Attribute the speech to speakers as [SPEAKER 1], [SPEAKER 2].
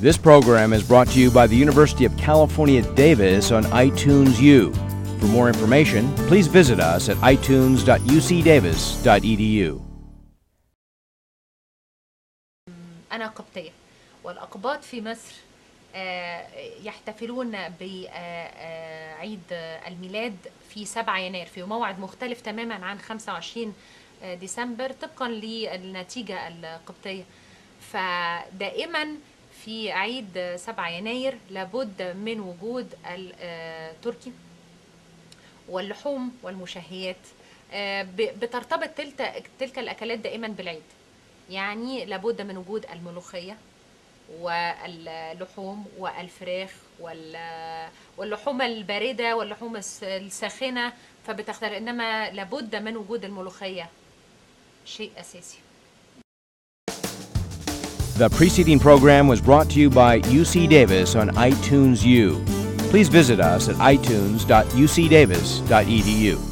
[SPEAKER 1] This program is brought to you by the University of California, Davis on iTunes U. For more information, please visit us at itunes.ucdavis.edu.
[SPEAKER 2] أنا قبطية والأقباط في مصر آه، يحتفلون بعيد الميلاد في 7 يناير في موعد مختلف تماما عن 25 ديسمبر طبقا للنتيجة القبطية فدائما في عيد 7 يناير لابد من وجود التركي واللحوم والمشهيات آه، بترتبط تلك تلك الأكلات دائما بالعيد. يعني لابد من وجود الملوخية واللحوم والفراخ وال- واللحوم الباردة واللحوم الس- الساخنة فبتختار. إنما لابد من وجود الملوخية شيء أساسي.
[SPEAKER 1] The preceding program was brought to you by UC Davis on iTunes U. Please visit us at itunes.ucdavis.edu.